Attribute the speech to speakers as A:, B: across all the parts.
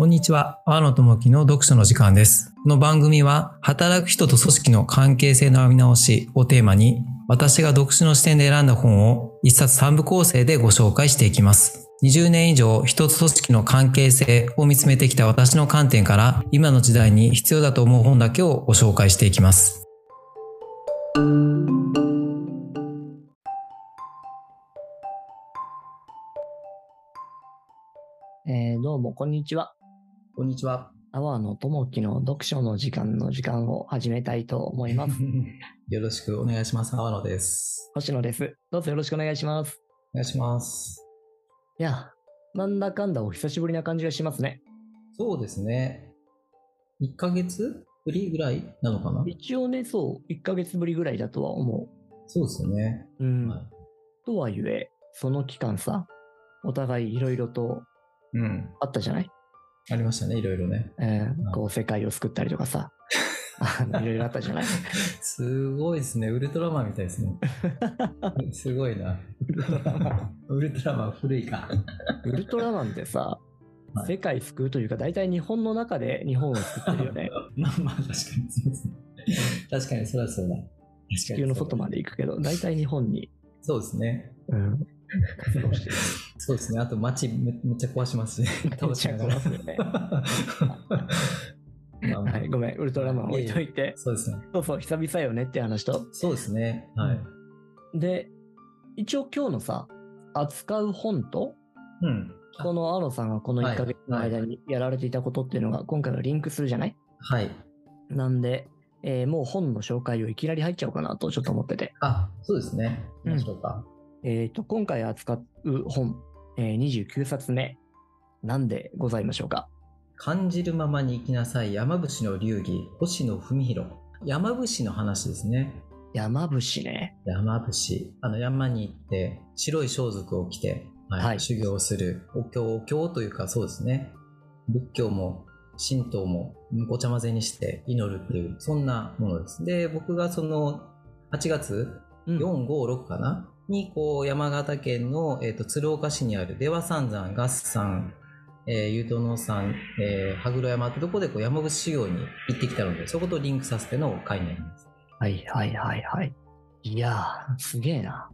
A: こんにちは。阿野智樹の読書の時間です。この番組は、働く人と組織の関係性の見直しをテーマに、私が読書の視点で選んだ本を一冊三部構成でご紹介していきます。20年以上、人と組織の関係性を見つめてきた私の観点から、今の時代に必要だと思う本だけをご紹介していきます。
B: えーどうも、こんにちは。
A: こんにちは。
B: 阿波野智樹の読書の時間の時間を始めたいと思います。
A: よろしくお願いします。阿野です。
B: 星野です。どうぞよろしくお願いします。
A: お願いします。
B: いや、なんだかんだお久しぶりな感じがしますね。
A: そうですね。1ヶ月ぶりぐらいなのかな？
B: 一応ね、そう、1ヶ月ぶりぐらいだとは思
A: そうですよね。
B: う。うん。
A: はい
B: とはいえ、その期間さ、お互いいろいろと
A: うん。
B: あったじゃない？
A: ありましたね、いろいろね。
B: えー
A: はい
B: こう、世界を救ったりとかさ、いろいろあったじゃない
A: すごいですね。ウルトラマンみたいですね。すごいな。ウルトラマン古いか。
B: ウルトラマンってさ、
A: はい
B: 世界救うというか、大体日本の中で日本を救ってるよね。
A: まあまあ、確かにそうですね。確かにそりゃそうだ。確かに
B: 地球の外まで行くけど、大体日本に、
A: そうですね。
B: うん、活動してる。
A: そうですね。あと街めめっちゃ壊しますしね。
B: めっちゃ壊すよね
A: まあまあ
B: はい、ごめん、ウルトラマン置いといて、
A: そうですね。
B: そうそう、久々よねって話と。
A: そうですね。はい。
B: で、一応今日のさ、扱う本と、
A: うん。
B: このアロさんがこの
A: はい
B: 1ヶ月の間にやられていたことっていうのが今回はリンクするじゃない？
A: はい。
B: なんで、えーもう本の紹介をいきなり入っちゃおうかなとちょっと思ってて。
A: あ、そうですね。
B: うん
A: 行きましょうか。
B: えっ、と、今回扱う本、えー29冊目、なんでございましょうか？
A: 感じるままに生きなさい。山伏の流儀星野文弘山伏の話ですね。
B: 山伏ね。
A: 山伏。あの山に行って白い装束を着て、はい
B: はい。
A: 修行をする。お経お経というかそうですね。仏教も神道もごちゃ混ぜにして祈るっていうそんなものです。で僕がその8月
B: うん。
A: 456かな、にこう山形県の、えー、と鶴岡市にある出羽三山合山、えー、有東野山、えー、羽黒山ってとこでこう山伏修行に行ってきたのでそことリンクさせての回になります。
B: はいはいはいはい。いやー、すげえな。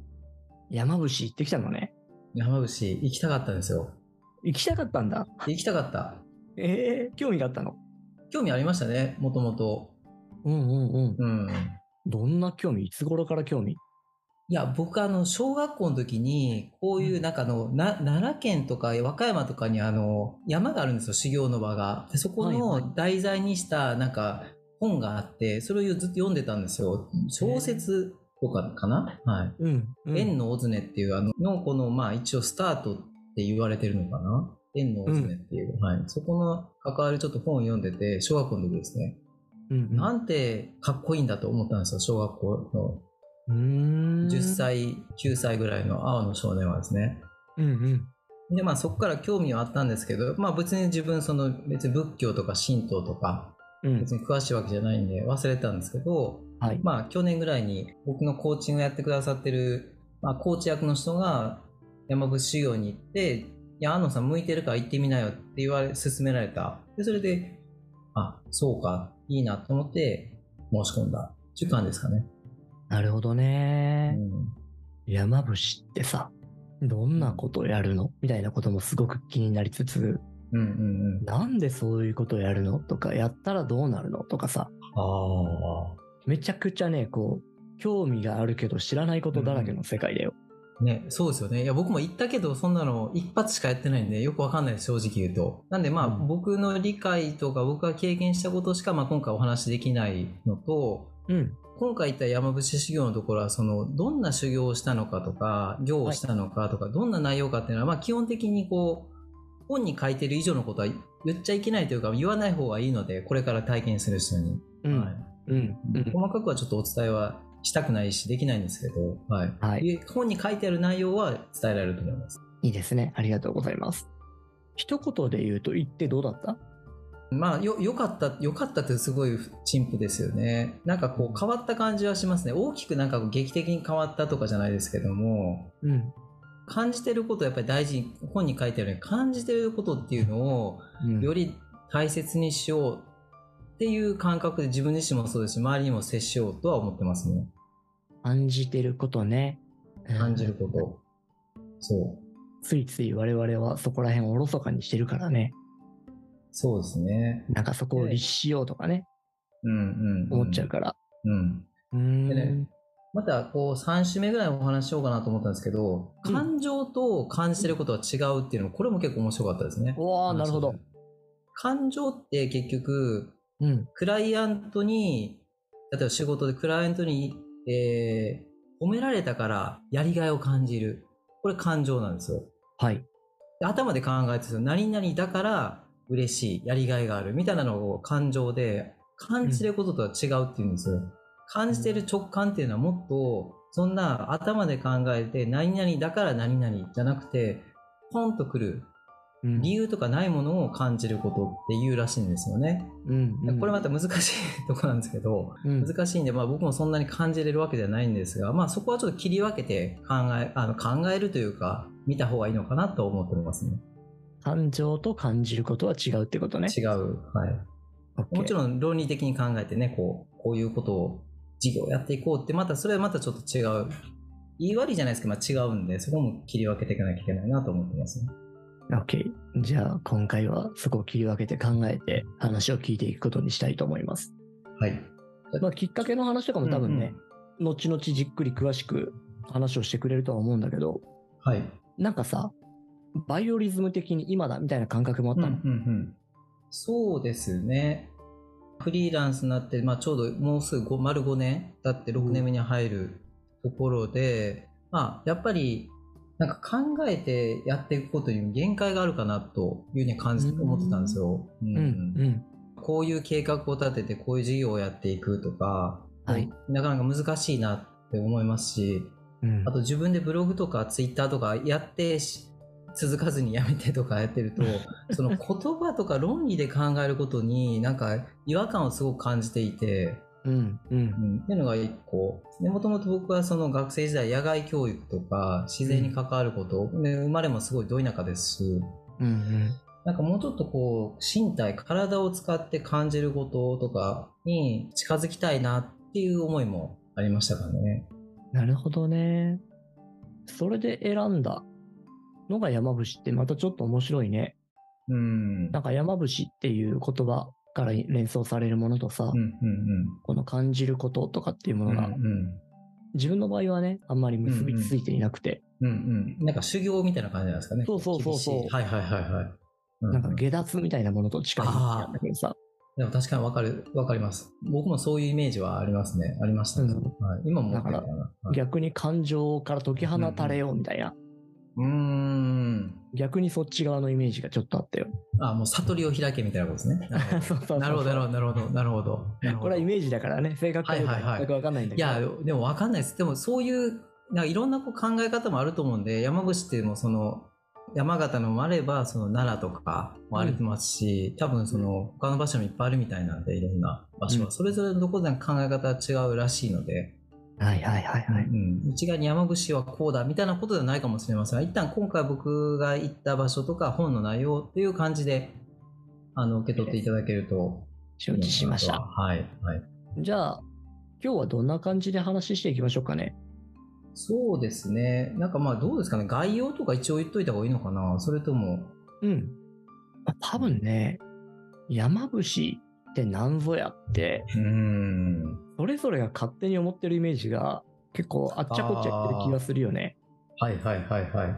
B: 山伏行ってきたのね。
A: 山伏行きたかったんですよ。
B: 行きたかったんだ。
A: 行きたかった。
B: ええ興味があったの？
A: 興味ありましたね、もともと。
B: うんうんうん。
A: うん。
B: どんな興味？いつ頃から興味？
A: いや、僕あの、小学校の時に、こういうなんかあの、な、奈良県とか和歌山とかにあの、山があるんですよ、修行の場が。でそこの題材にしたなんか本があって、それをずっと読んでたんですよ。小説とかかな？はい。
B: うん、うん。
A: 縁の尾根っていうあの、のこの、まあ一応スタートって言われてるのかな？縁の尾根っていう、はい。そこの関わるちょっと本を読んでて、小学校の時ですね。
B: うんうん、
A: なんてかっこいいんだと思ったんですよ、小学校の
B: うーん。
A: 10歳、9歳ぐらいの青の少年はですね。
B: うんうん。
A: で、まあそこから興味はあったんですけど、まあ別に自分その別に仏教とか神道とか
B: うん
A: 別に詳しいわけじゃないんで忘れてたんですけど、
B: はい。
A: まあ去年ぐらいに僕のコーチングをやってくださってる、まあコーチ役の人が山伏修行に行って、いや、安野さん向いてるから行ってみなよって言われ、勧められた。で、それで、あ、そうか、いいなと思って申し込んだ時間ですかね。
B: なるほど
A: う
B: ね。
A: ん
B: 山伏ってさ、どんなことをやるの？みたいなこともすごく気になりつつ、
A: うんうんうん。
B: なんでそういうことをやるの？とか、やったらどうなるの？とかさ。めちゃくちゃね、こう、興味があるけど知らないことだらけの世界だよ。
A: ね、そうですよね。いや、僕も行ったけど、そんなの一発しかやってないんで、よくわかんないです、正直言うと。なんで、まあ、
B: うん
A: 僕の理解とか、僕が経験したことしか、まあ、今回お話しできないのと、
B: うん。
A: 今回行った山伏修行のところは、その、どんな修行をしたのかとか、行をしたのかとか、どんな内容かっていうのは、まあ、基本的にこう、本に書いてる以上のことは言っちゃいけないというか、言わない方がいいので、これから体験する人に。
B: うん。
A: はい
B: うん。うん。
A: 細かくはちょっとお伝えはしたくないし、できないんですけど、はい。
B: はい。
A: 本に書いてある内容は伝えられると思います。
B: いいですね。ありがとうございます。一言で言うと言ってどうだった？
A: まあ、よ、良かった、良かったってすごい陳腐ですよね。なんかこう変わった感じはしますね。大きくなんか劇的に変わったとかじゃないですけども、
B: うん。
A: 感じてることをやっぱり大事に、本に書いてあるように、感じてることっていうのを、
B: うん
A: より大切にしようっていう感覚で自分自身もそうですし、周りにも接しようとは思ってますね。
B: 感じてることね。うん
A: 感じること。そう。
B: ついつい我々はそこら辺をおろそかにしてるからね。
A: そうですね。
B: なんかそこを律しようとかね、
A: うんうん、
B: 思っちゃうから。
A: うん。
B: うーん。
A: でねまた、こう、3週目ぐらいお話ししようかなと思ったんですけど、
B: うん
A: 感情と感じてることは違うっていうのも、これも結構面白かったですね。
B: うわーなるほど。
A: 感情って結局、
B: うん。
A: クライアントに、例えば仕事でクライアントに、えー、褒められたからやりがいを感じる。これ感情なんですよ。
B: はい。
A: で頭で考えてる。何々だから嬉しい、やりがいがある、みたいなのを感情で、感じてることとは違うっていうんですよ。感じてる直感っていうのはもっと、そんな頭で考えて、何々だから何々じゃなくて、ポンとくる、
B: うん
A: 理由とかないものを感じることって言うらしいんですよね。
B: うんうん
A: これまた難しいところなんですけど、
B: うん
A: 難しいんで、まあ僕もそんなに感じれるわけではないんですが、まあそこはちょっと切り分けて考え、あの考えるというか、見た方がいいのかなと思っておりますね。
B: 感情と感じることは違うってことね。
A: 違う。はい。もち
B: ん。
A: ろん論理的に考えてね、こう、こういうことを事業やっていこうって、またそれはまたちょっと違う。言い悪いじゃないですけど、まあ違うんで、そこも切り分けていかなきゃいけないなと思ってますね。
B: OK。じゃあ今回はそこを切り分けて考えて話を聞いていくことにしたいと思います。
A: はい。
B: まあきっかけの話とかも多分ね、後々じっくり詳しく話をしてくれるとは思うんだけど、
A: はい。
B: なんかさ、バイオリズム的に今だみたいな感覚もあっ
A: うんう
B: たの。
A: んうん。そうですね。フリーランスになって、まあ、ちょうどもうすぐ5丸5年経って6年目に入るところで、まあ、やっぱり、なんか考えてやっていくことに限界があるかなというふうに感じ、
B: うん
A: 思ってたんですよ。うん
B: うん、うん。
A: こういう計画を立てて、こういう事業をやっていくとか、
B: はい
A: なかなか難しいなって思いますし、
B: うん
A: あと自分でブログとかツイッターとかやってし続かずにやめてとかやってると、その言葉とか論理で考えることになんか違和感をすごく感じていて、
B: うん、う。
A: うんん、っていうのが一個。で、もともと僕はその学生時代野外教育とか自然に関わること、で生まれもすごいど田舎ですし、
B: うん、うん。
A: なんかもうちょっとこう、身体、体を使って感じることとかに近づきたいなっていう思いもありましたからね。
B: なるほどね。それで選んだのが山伏ってまたちょっと面白いね。
A: うん。
B: なんか山伏っていう言葉から連想されるものとさ、
A: うんうん
B: この感じることとかっていうも
A: うん。
B: のが、
A: うんうん
B: 自分の場合はね、あんまり結びついていなくて、
A: うんうん。なんか修行みたいな感じなんですかね。
B: そうそうそうそう
A: はいはいはいはい。う
B: なんか下脱みたいなものと近いんだけどさ、
A: でも確かにわかる、わかります。僕もそういうイメージはありますね。ありましたね。
B: うん
A: はい、今も
B: だ
A: かな。はい
B: 逆に感情から解き放たれようみたいな、
A: うーん。
B: 逆にそっち側のイメージがちょっとあったよ。
A: あ、もう悟りを開けみたいなことですね。なるほど、なるほど、なるほど、なるほど、
B: これはイメージだからね、正確かどうか
A: はいはいはい
B: 全くわかんないんだけど。
A: いや、でも分かんないです。でもそういう、なんかいろんなこう考え方もあると思うんで、山伏っていうのもその、山形のもあれば、その奈良とかもありますし、多分その他の場所もいっぱいあるみたいなんで、いろんな場所は。
B: うん
A: それぞれのどこでの考え方は違うらしいので、
B: はいはいはいはい。
A: うん、一概に山伏はこうだみたいなことではないかもしれませんが、一旦今回僕が行った場所とか本の内容という感じで、あの、受け取っていただけると。
B: 承知しました。
A: はい、はい。
B: じゃあ、今日はどんな感じで話していきましょうかね。
A: そうですね。なんかまあどうですかね。概要とか一応言っといた方がいいのかなそれとも。
B: うん。まあ多分ね、山伏って何ぞやって、
A: うーん。
B: それぞれが勝手に思ってるイメージが結構あっちゃこっちゃ言ってる気がするよね。
A: はいはいはいはい。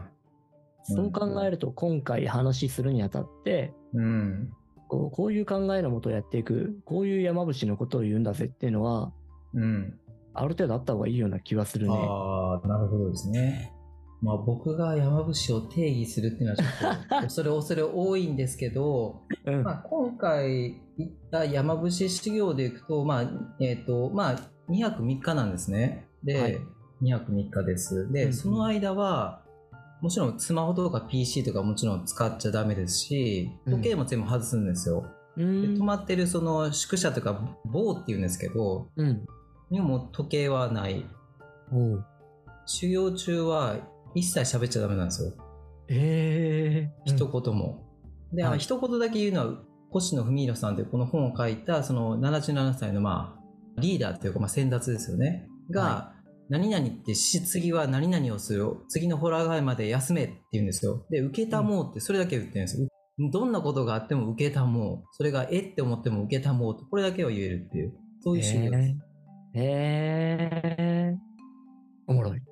B: そう考えると今回話するにあたって、
A: うん。
B: こうこういう考えのもとやっていく、こういう山伏のことを言うんだぜっていうのは、
A: うん。
B: ある程度あった方がいいような気はするね。
A: ああ、なるほどですね。まあ僕が山伏を定義するっていうのはちょっと 恐れ恐れ多いんですけど、
B: うん。
A: まあ、今回行った山伏修行でいくと、まあ、えっ、と、まあ、2泊3日なんですね。で、
B: はい
A: 2泊3日です。で、
B: うん
A: その間は、もちろんスマホとか PC とかもちろん使っちゃダメですし、
B: うん
A: 時計も全部外すんですよ。
B: う
A: で
B: ん
A: 泊まってるその宿舎とか棒っていうんですけど、
B: うん。
A: にも時計はない。修行中は一切喋っちゃダメなんですよ。
B: ええ
A: 一言も。で、あの
B: はい
A: 一言だけ言うのは、星野文弘さんというこの本を書いた、その77歳のまあ、リーダーというか、まあ、先達ですよね。が、
B: は
A: 何々ってし、次は何々をする。次のホラー街まで休めって言うんですよ。で、受けたもうってそれだけ言ってるんですよ。どんなことがあっても受けたもう。それがえって思っても受けたもうと。これだけは言えるっていう。そういう修行です。
B: ええおもろい。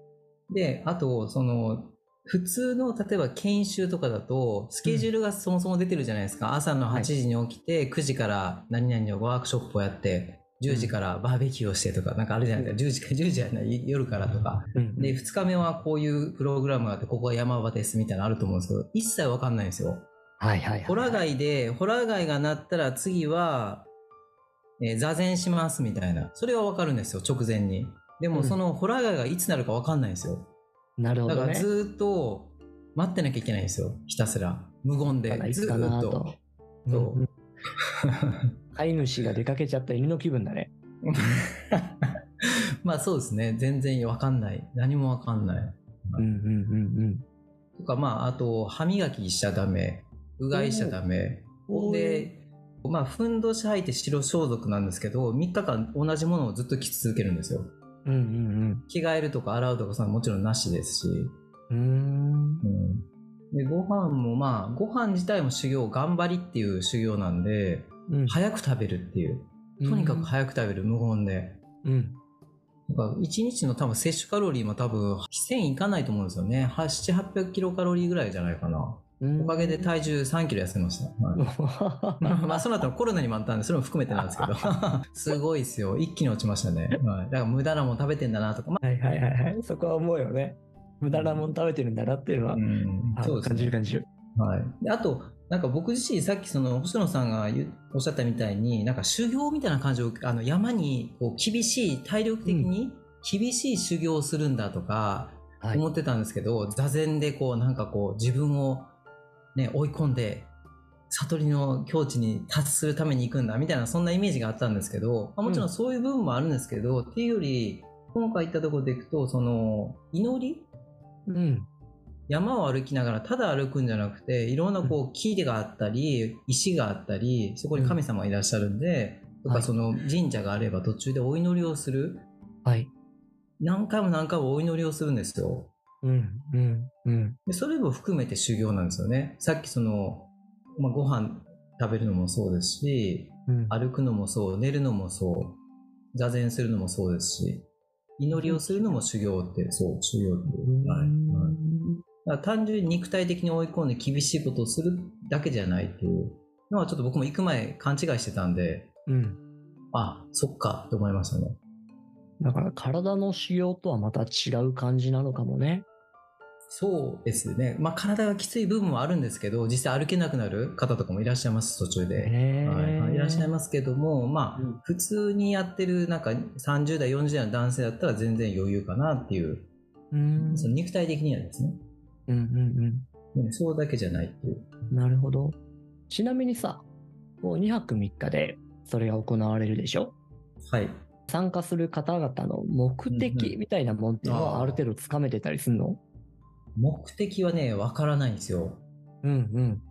A: で、あと、その、普通の、例えば研修とかだと、スケジュールがそもそも出てるじゃないですか。朝の8時に起きて、9時から何々のワークショップをやって、10時からバーベキューをしてとか、なんかあるじゃないですか。10時から、10時じゃない、夜からとか。
B: うん
A: で、2日目はこういうプログラムがあって、ここは山場ですみたいなのあると思うんですけど、一切わかんないんですよ。
B: はいはいはい。
A: ホラ街で、ホラ街が鳴ったら次は、えー座禅しますみたいな。それはわかるんですよ、直前に。でも、
B: うん
A: そのホラ街がいつなるかわかんないんですよ。
B: なるほどね。
A: だからずーっと待ってなきゃいけないんですよ。ひたすら。無言で。ずーっと。そう
B: うん飼い主が出かけちゃった犬の気分だね。
A: まあそうですね。全然わかんない。何もわかんない。
B: うんうんうん
A: とか、まあ、あと、歯磨きしちゃダメ。うがいしちゃダメ。で、まあ、ふんどし履いて白装束なんですけど、3日間同じものをずっと着続けるんですよ。
B: うん。うん
A: 着替えるとか洗うとかさ、もちろんなしですし。
B: うん。
A: で、ご飯もまあ、ご飯自体も修行、頑張りっていう修行なんで、
B: うん
A: 早く食べるっていう。とにかく早く食べる、無言で。
B: うん。
A: なんか1日の多分摂取カロリーも多分1000いかないと思うんですよね。7、800キロカロリーぐらいじゃないかな。
B: うん。
A: おかげで体重3キロ痩せました。はいまあ、まあ、その後コロナにもあったんで、それも含めてなんですけど。すごいですよ。一気に落ちましたね。はい。だから無駄なもん食べてんだなとか。ま
B: はいはいはいはい。そこは思うよね。無駄なもん食べてるんだなっていうのは、
A: あ、うん
B: あ
A: そう。
B: 感じる感じる。
A: はい。であと、なんか僕自身さっきその星野さんがおっしゃったみたいに、なんか修行みたいな感じを、あの山にこう厳しい、体力的に厳しい修行をするんだとか、
B: はい。
A: 思ってたんですけど、座禅でこうなんかこう自分をね、追い込んで、悟りの境地に達するために行くんだみたいなそんなイメージがあったんですけど、まあもちろんそういう部分もあるんですけど、っていうより、今回行ったところで行くと、その、祈り？
B: うん。
A: 山を歩きながらただ歩くんじゃなくて、いろんなこう木があったり、石があったり、そこに神様がいらっしゃるんで、と
B: はい
A: かその神社があれば途中でお祈りをする。
B: はい。
A: 何回も何回もお祈りをするんですよ。
B: うん。うん。うん。
A: でそれも含めて修行なんですよね。さっきその、まあ、ご飯食べるのもそうですし、
B: うん。
A: 歩くのもそう、寝るのもそう、座禅するのもそうですし、祈りをするのも修行って、そう、修行っていう。はいはいだから単純に肉体的に追い込んで厳しいことをするだけじゃないっていうのはちょっと僕も行く前勘違いしてたんで、
B: うん。
A: あ、そっかって思いましたね。
B: だから体の修行とはまた違う感じなのかもね。
A: そうですね。まあ体がきつい部分もあるんですけど、実際歩けなくなる方とかもいらっしゃいます、途中で。
B: へ
A: はいはい、いらっしゃい
B: ま
A: ますけども、まあ、
B: うん
A: 普通にやってるなんか30代、40代の男性だったら全然余裕かなっていう、
B: うん。
A: その肉体的にはですね、
B: うんうん
A: うんそうだけじゃないっていう。
B: うん。なるほど。ちなみにさ、こう2泊3日でそれが行われるでしょ？
A: はい。
B: 参加する方々の目
A: うんうん
B: 的みたいなもんっていうのは
A: あ
B: る程度つかめてたりするの？
A: 目的はね、わからないんですよ。
B: うんうん。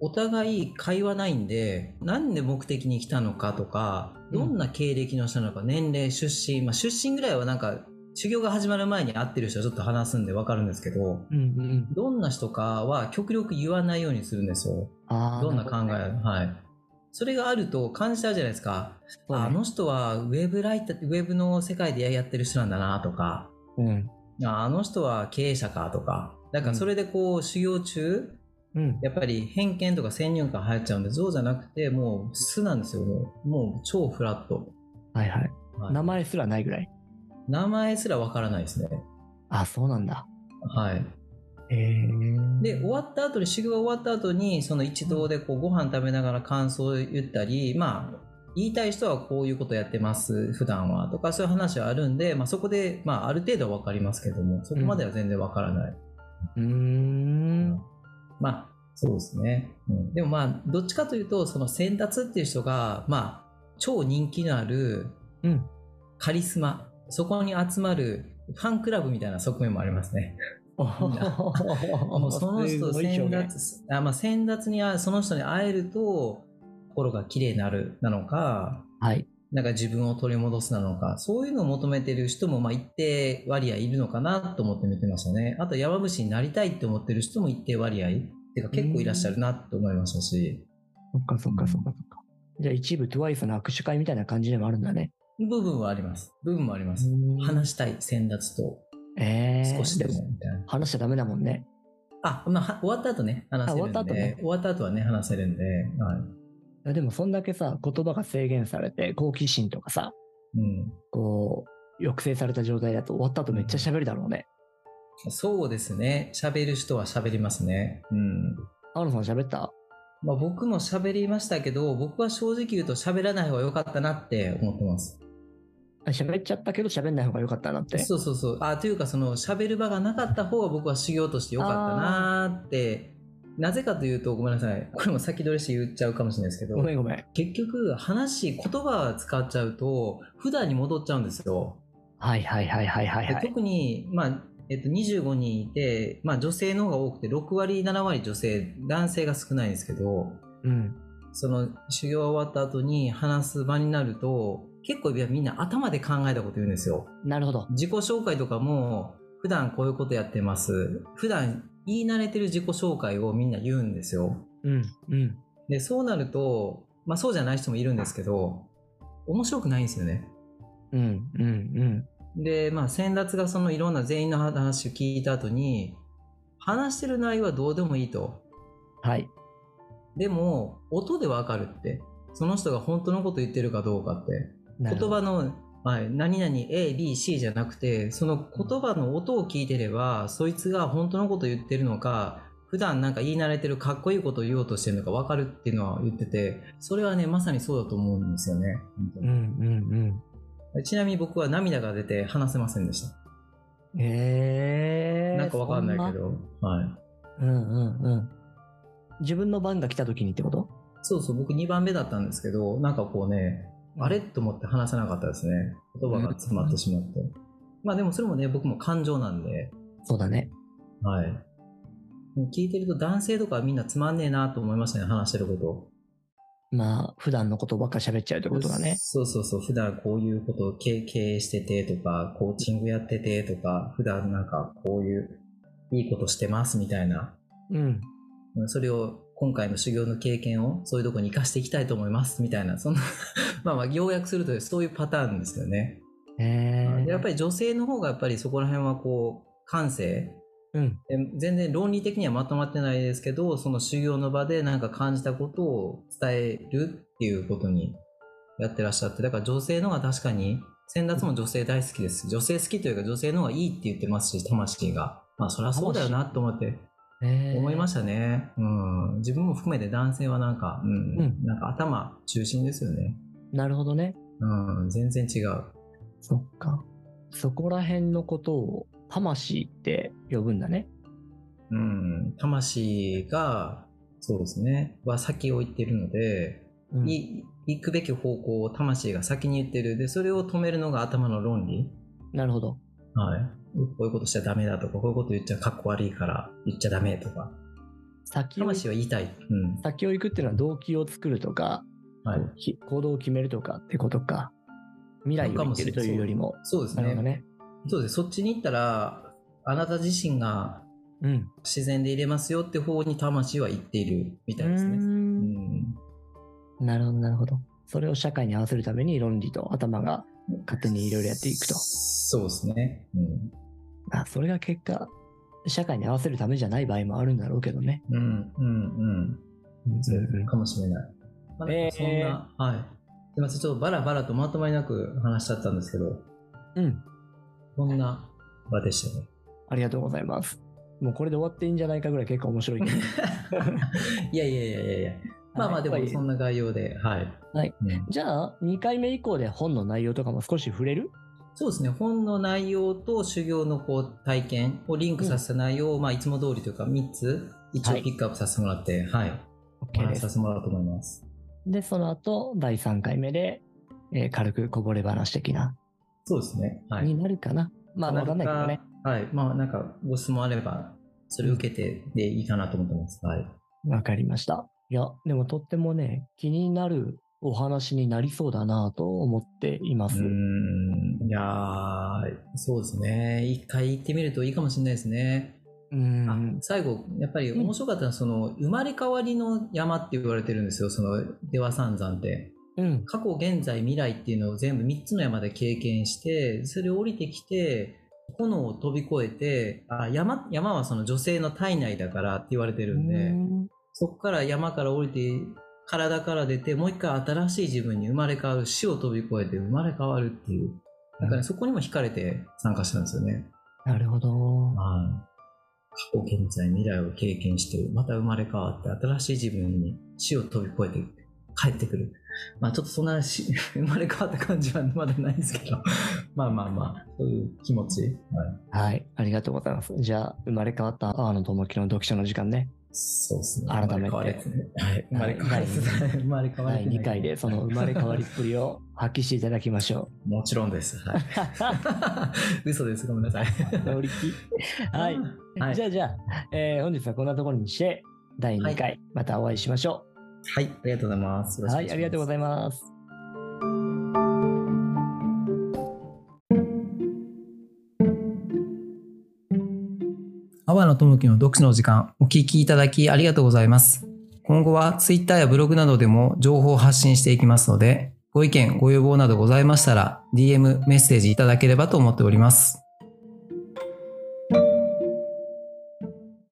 A: お互い会話ないんで、なんで目的に来たのかとか、どんな経歴の人なのか、年齢、出身、まあ出身ぐらいはなんか、修行が始まる前に会ってる人はちょっと話すんでわかるんですけど、
B: うんうん。
A: どんな人かは極力言わないようにするんですよ。どんな考え、
B: ね
A: はい。それがあると感じたじゃないですか。
B: ね
A: ああの人はウェブライター、ウェブの世界でやってる人なんだなとか、
B: うん。
A: ああの人は経営者かとか、だからそれでこう修行中、
B: うん。
A: やっぱり偏見とか先入観入っちゃうんで、そうじゃなくて、もう素なんですよ。もうもう超フラット。
B: はいはい。
A: はい
B: 名前すらないぐらい？
A: 名前すらわからないですね。
B: あ、そうなんだ。
A: はい。で、終わった後に、修行が終わった後に、その一堂でこうご飯食べながら感想を言ったり、まあ、言いたい人はこういうことやってます、普段は、とかそういう話はあるんで、まあそこで、まあある程度はわかりますけども、そこまでは全然わからない。
B: うーん。
A: まあ、そうですね。うん、でもまあ、どっちかというと、その先達っていう人が、まあ、超人気のある
B: うん。
A: カリスマ、そこに集まるファンクラブみたいな側面もありますね。もうその人 先達あ、まあ、先達にあその人に会えると心が綺麗になるなのか
B: はい。
A: なんか自分を取り戻すなのかそういうのを求めてる人もまあ一定割合いるのかなと思って見てましたね。あと山伏になりたいって思ってる人も一定割合っていうか結構いらっしゃるなと思いましたし。
B: そっかそっかそっかそっか。じゃあ一部 TWICE の握手会みたいな感じでもあるんだね。
A: 部分はあります。部分もあります。話したい先達と
B: ええ
A: 少しでも
B: も
A: みたいな、
B: 話しちゃダメだもんね。
A: あ、まあは、終わった後ね話せるんで。
B: あ終わった後ね。
A: 終わった後はね話せるんで、はい
B: いやでもそんだけさ、言葉が制限されて、好奇心とかさ、
A: うん、
B: こう、抑制された状態だと終わった後めっちゃ喋るだろうね。
A: そうですね。喋る人は喋りますね。うん。
B: 青野さん喋った？
A: まあ僕も喋りましたけど、僕は正直言うと喋らない方が良かったなって思ってます。
B: あ喋っちゃったけど喋んない方が良かったなって。
A: そうそうそう。あ、というかその喋る場がなかった方が僕は修行として良かったなって、なぜかというと、ごめんなさい。これも先取りして言っちゃうかもしれないですけど
B: ご、めんごめん。
A: 結局話、言葉使っちゃうと、普段に戻っちゃうんですよ。
B: はいはいはいはいはい
A: で
B: はい。
A: 特に、まあ、えっと、25人いて、まあ女性の方が多くて、6割、7割女性、男性が少ないんですけど、
B: うん。
A: その修行が終わった後に話す場になると、結構いやみんな頭で考えたこと言うんですよ。
B: なるほど。
A: 自己紹介とかも、普段こういうことやってます。普段言い慣れてる自己紹介をみんな言うんですよ。
B: うんうん。
A: で、そうなると、まあそうじゃない人もいるんですけど、面白くないんですよね。
B: うんうんうん。
A: で、まあ先達がそのいろんな全員の話を聞いた後に、話してる内容はどうでもいいと。
B: はい。
A: でも、音でわかるって。その人が本当のこと言ってるかどうかって。言葉の、はい、何々 A、B、C じゃなくて、その言葉の音を聞いてれば、そいつが本当のこと言ってるのか、普段なんか言い慣れてるかっこいいことを言おうとしてるのか分かるっていうのは言ってて、それはね、まさにそうだと思うんですよね。
B: うんうんうん。
A: ちなみに僕は涙が出て話せませんでした。
B: えー。
A: なんか分かんないけ
B: そ
A: ど。はい。
B: うんうんうん。自分の番が来た時にってこと？
A: そうそう、僕2番目だったんですけど、なんかこうね、あれ？と思って話せなかったですね。言葉が詰まってしまって。まあでもそれもね、僕も感情なんで、
B: そうだね。
A: はい。聞いてると男性とかはみんなつまんねえなと思いましたね、話してること。
B: まあ、普段のことばっか喋っちゃうってことだね。
A: そうそうそう、普段こういうことを経経営しててとか、コーチングやっててとか、普段なんかこういういいことしてますみたいな。
B: うん。
A: それを今回の修行の経験をそういうとこに活かしていきたいと思いますみたいな、そんな、まあまあ要約するとそういうパターンですよね。
B: え
A: やっぱり女性の方がやっぱりそこら辺はこう、感性、
B: うん。
A: で全然論理的にはまとまってないですけど、その修行の場でなんか感じたことを伝えるっていうことにやってらっしゃって、だから女性の方が確かに、先達も女性大好きです。女性好きというか女性の方がいいって言ってますし、魂が。まあそりゃそうだよなと思って
B: えー、
A: 思いましたね。うん。自分も含めて男性はなんか、うん、
B: うん
A: なんか頭中心ですよね。
B: なるほどね。
A: うん、全然違う。
B: そっか。そこら辺のことを魂って呼ぶんだね。
A: うん、魂が、そうですね、は先を行っているので、
B: うん、
A: い行くべき方向を魂が先に言ってる。で、それを止めるのが頭の論理。
B: なるほど。
A: はい。こういうことしちゃダメだとか、こういうこと言っちゃかっこ悪いから言っちゃダメとか。
B: 先を
A: 魂は言いたい。うん。
B: 先を行くっていうのは動機を作るとか、
A: はい。
B: き行動を決めるとかってことか。未来を言ってるというよりも。
A: そうですね。
B: ね。
A: そうです。そっちに行ったら、あなた自身が
B: うん。
A: 自然で入れますよって方に魂は行っているみたいですね。
B: う
A: ん。
B: なるほど、なるほど。それを社会に合わせるために論理と頭が勝手にいろいろやっていくと。
A: そうですね。うん。
B: あ、それが結果、社会に合わせるためじゃない場合もあるんだろうけどね。
A: うん、うん、うん。かもしれない。まあ、
B: えー
A: そんな、はい。すみません、ちょっとバラバラとまとまりなく話しちゃったんですけど、
B: うん。
A: こんな場でしたね。
B: ありがとうございます。もうこれで終わっていいんじゃないかぐらい結構面白いけど。
A: いやいやいやいやいや。まあまあ、でもそんな概要で、はい。
B: はい
A: うん
B: じゃあ、2回目以降で本の内容とかも少し触れる？
A: そうですね、本の内容と修行のこう体験をリンクさせた内容を、まあ、いつも通りというか3つ、一応
B: はい
A: ピックアップさせてもらって、はい。お
B: ?OK で
A: 話しさせ
B: す。
A: てもらおうと思います。
B: で、その後、第3回目で、えー軽くこぼれ話的な、
A: そうですね。はい。
B: になるかな？まあ、わかんないけどね。。
A: はい。まあ、なんか、ご質問あれば、それを受けてでいいかなと思ってます。はい。
B: わかりました。いや、でもとってもね、気になるお話になりそうだなと思っています。
A: うーん。いやー、そうですね。一回行ってみるといいかもしれないですね。あ
B: うん。
A: 最後、やっぱり面白かったのは、その、生まれ変わりの山って言われてるんですよ。その、出羽三山って。
B: うん。
A: 過去、現在、未来っていうのを全部3つの山で経験して、それを降りてきて、炎を飛び越えて、あ山、山はその女性の体内だからって言われてるんで、
B: うん
A: そこから山から降りて、体から出て、もう一回新しい自分に生まれ変わる、死を飛び越えて生まれ変わるっていう。なんかね、そこにも惹かれて参加したんですよね。
B: なるほど。
A: はい。過去、現在、未来を経験して、また生まれ変わって、新しい自分に死を飛び越えて帰ってくる。まあちょっとそんなし 生まれ変わった感じはまだないですけど、まあまあまあ、そういう気持ち。はい。
B: はい。ありがとうございます。じゃあ、生まれ変わった阿野智樹の読書の時間ね。
A: そうですね。
B: 改めて
A: 生まれ変わりですね。はい。生まれ変わり
B: 第2回でその生まれ変わりっぷりを発揮していただきましょ
A: もちろんです。はい。嘘です。ごめんなさい。
B: う。乗り気。はい。
A: はい
B: じゃあじゃあ、えー本日はこんなところにして、第2回、またお会いしましょ
A: はい。ありがとうございます。
B: う。はい、ありがとうご
A: い
B: ざいます。
A: 阿波野智樹の読書の時間、お聞きいただきありがとうございます。今後はツイッターやブログなどでも情報を発信していきますので、ご意見、ご要望などございましたら、DM、メッセージいただければと思っております。